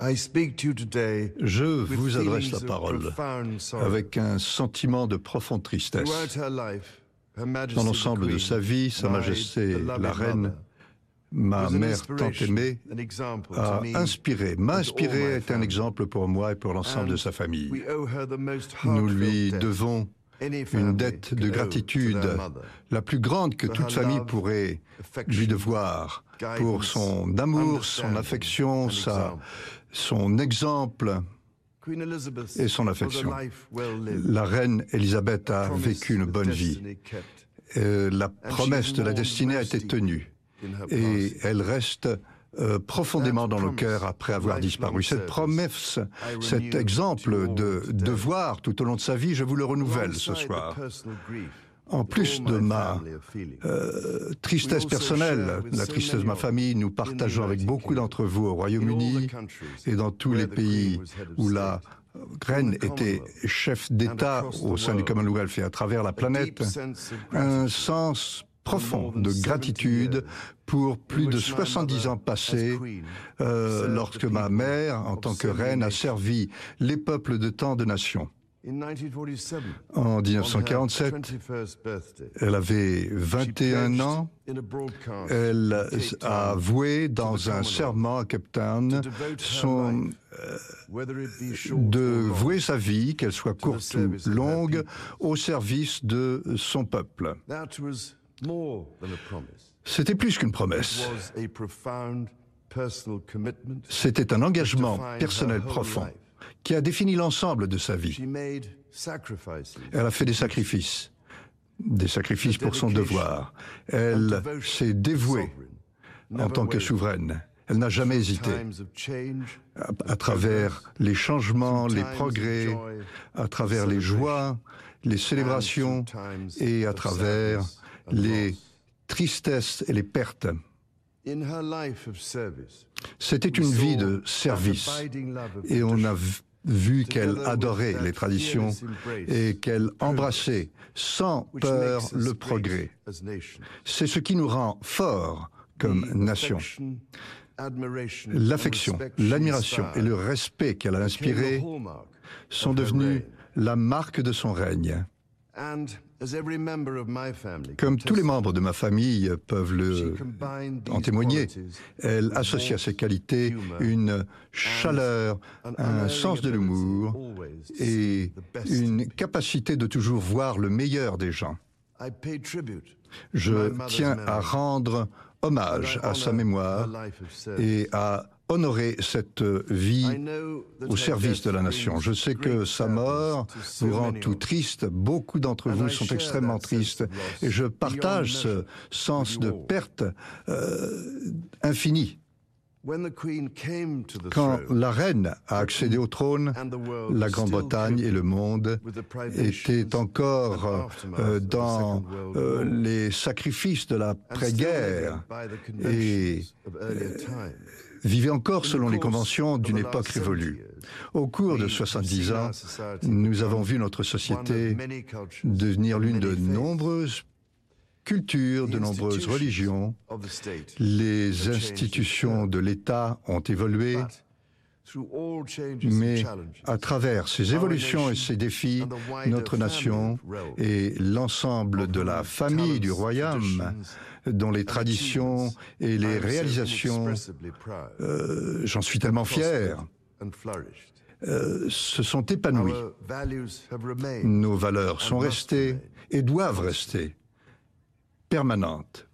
Je vous adresse la parole avec un sentiment de profonde tristesse. Dans l'ensemble de sa vie, Sa Majesté la Reine, ma mère tant aimée, a inspiré, m'a inspiré, est un exemple pour moi et pour l'ensemble de sa famille. Nous lui devons une dette de gratitude la plus grande que toute famille pourrait lui devoir pour son amour, son affection, sa, son exemple et son affection. La reine Elisabeth a vécu une bonne vie. Euh, la promesse de la destinée a été tenue et elle reste euh, profondément dans le cœur après avoir disparu. Cette promesse, cet exemple de devoir tout au long de sa vie, je vous le renouvelle ce soir. En plus de ma euh, tristesse personnelle, la tristesse de ma famille, nous partageons avec beaucoup d'entre vous au Royaume-Uni et dans tous les pays où la reine était chef d'État au sein du Commonwealth et à travers la planète, un sens profond de gratitude pour plus de 70 ans passés euh, lorsque ma mère, en tant que reine, a servi les peuples de tant de nations. En 1947, elle avait 21 ans. Elle a voué dans un serment à Cape Town son, euh, de vouer sa vie, qu'elle soit courte ou longue, au service de son peuple. C'était plus qu'une promesse. C'était un engagement personnel profond qui a défini l'ensemble de sa vie. Elle a fait des sacrifices, des sacrifices pour son devoir. Elle s'est dévouée en tant que souveraine. Elle n'a jamais hésité. À, travers les changements, les progrès, à travers les joies, les célébrations et à travers les tristesses et les pertes. C'était une vie de service et on a vu qu'elle adorait les traditions et qu'elle embrassait sans peur le progrès. C'est ce qui nous rend forts comme nation. L'affection, l'admiration et le respect qu'elle a inspiré sont devenus la marque de son règne. Comme tous les membres de ma famille peuvent le en témoigner, elle associe à ces qualités une chaleur, un sens de l'humour et une capacité de toujours voir le meilleur des gens. Je tiens à rendre hommage à sa mémoire et à honorer cette vie au service de la nation. Je sais que sa mort vous rend tout triste. Beaucoup d'entre vous sont extrêmement tristes. Et je partage ce sens de perte euh, infinie. Quand la reine a accédé au trône, la Grande-Bretagne et le monde étaient encore euh, dans euh, les sacrifices de l'après-guerre et vivait encore selon les conventions d'une époque révolue. Au cours de 70 ans, nous avons vu notre société devenir l'une de nombreuses cultures, de nombreuses religions. Les institutions de l'État ont évolué. Mais à travers ces évolutions et ces défis, notre nation et l'ensemble de la famille du royaume dont les traditions et les réalisations, euh, j'en suis tellement fier, euh, se sont épanouies. Nos valeurs sont restées et doivent rester permanentes.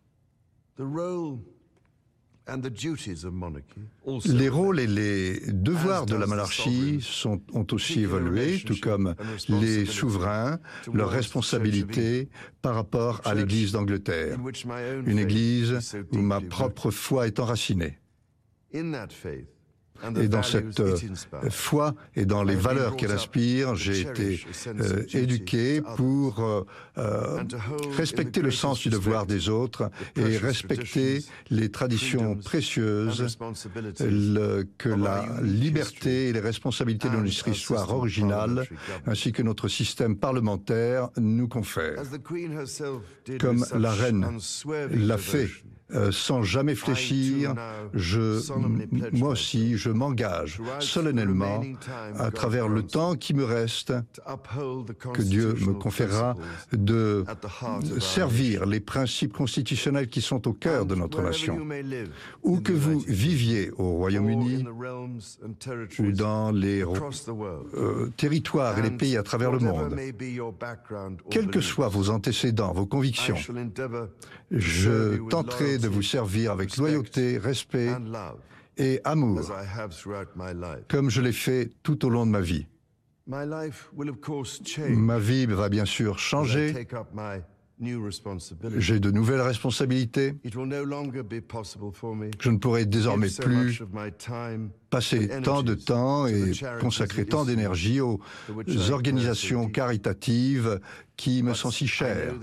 Les rôles et les devoirs de la monarchie sont, ont aussi évolué, tout comme les souverains, leurs responsabilités par rapport à l'Église d'Angleterre, une Église où ma propre foi est enracinée. Et dans cette euh, foi et dans les valeurs qu'elle inspire, j'ai été euh, éduqué pour euh, respecter le sens du devoir des autres et respecter les traditions précieuses que la liberté et les responsabilités de notre histoire originale ainsi que notre système parlementaire nous confèrent. Comme la reine l'a fait euh, sans jamais fléchir, je, moi aussi, je m'engage solennellement à travers le temps qui me reste, que Dieu me conférera, de servir les principes constitutionnels qui sont au cœur de notre nation. Où que vous viviez au Royaume-Uni ou dans les euh, territoires et les pays à travers le monde, quels que soient vos antécédents, vos convictions, je tenterai de vous servir avec loyauté, respect et amour, comme je l'ai fait tout au long de ma vie. Ma vie va bien sûr changer j'ai de nouvelles responsabilités. Je ne pourrai désormais plus passer tant de temps et consacrer tant d'énergie aux organisations caritatives qui me sont si chères.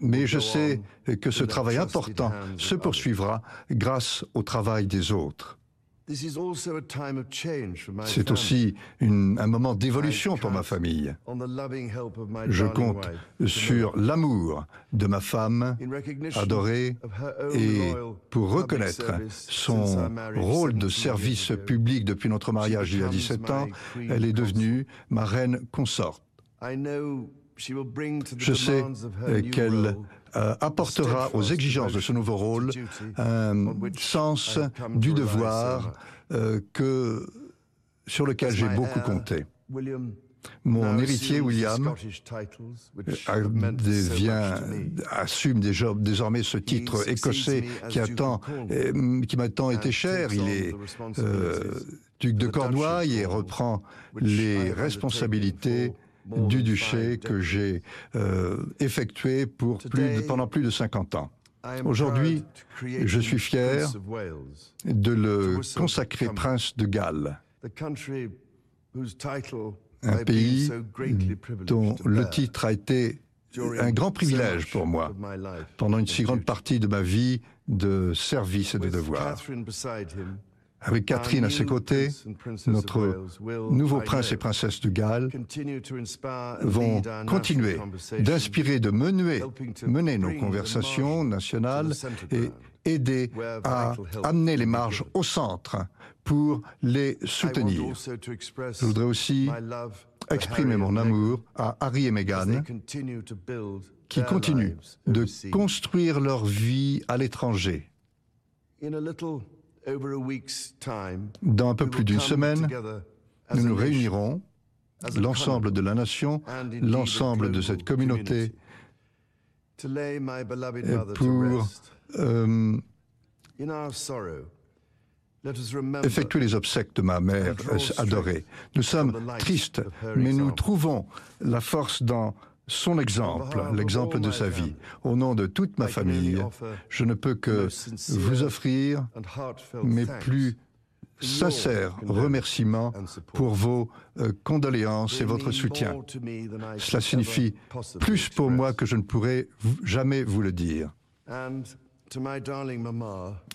Mais je sais que ce travail important se poursuivra grâce au travail des autres. C'est aussi un moment d'évolution pour ma famille. Je compte sur l'amour de ma femme adorée et pour reconnaître son rôle de service public depuis notre mariage il y a 17 ans, elle est devenue ma reine consorte. Je sais qu'elle euh, apportera aux exigences de ce nouveau rôle un sens du devoir euh, que, sur lequel j'ai beaucoup compté. Mon héritier William devient, assume désormais ce titre écossais qui, euh, qui m'a tant été cher. Il est duc de Cornouailles et reprend les responsabilités du duché que j'ai euh, effectué pour plus pendant plus de 50 ans. Aujourd'hui, je suis fier de le consacrer prince de Galles, un pays dont le titre a été un grand privilège pour moi pendant une si grande partie de ma vie de service et de devoir. Avec Catherine à ses côtés, notre nouveau prince et princesse de Galles vont continuer d'inspirer, de mener, mener nos conversations nationales et aider à amener les marges au centre pour les soutenir. Je voudrais aussi exprimer mon amour à Harry et Meghan qui continuent de construire leur vie à l'étranger. Dans un peu plus d'une semaine, nous nous réunirons, l'ensemble de la nation, l'ensemble de cette communauté, pour euh, effectuer les obsèques de ma mère adorée. Nous sommes tristes, mais nous trouvons la force dans son exemple, l'exemple de sa vie. Au nom de toute ma famille, je ne peux que vous offrir mes plus sincères remerciements pour vos euh, condoléances et votre soutien. Cela signifie plus pour moi que je ne pourrais jamais vous le dire. À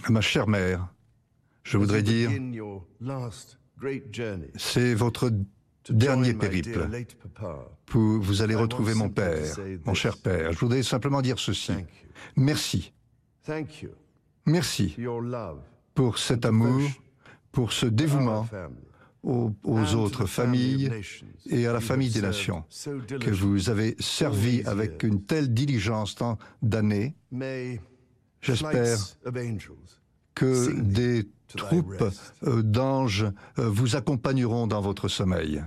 ma chère mère, je voudrais dire, c'est votre dernier périple. vous allez retrouver mon père, mon cher père. Je voudrais simplement dire ceci. Merci. Merci pour cet amour, pour ce dévouement aux, autres familles et à la famille des nations que vous avez servi avec une telle diligence tant d'années. J'espère que des troupes euh, d'anges euh, vous accompagneront dans votre sommeil.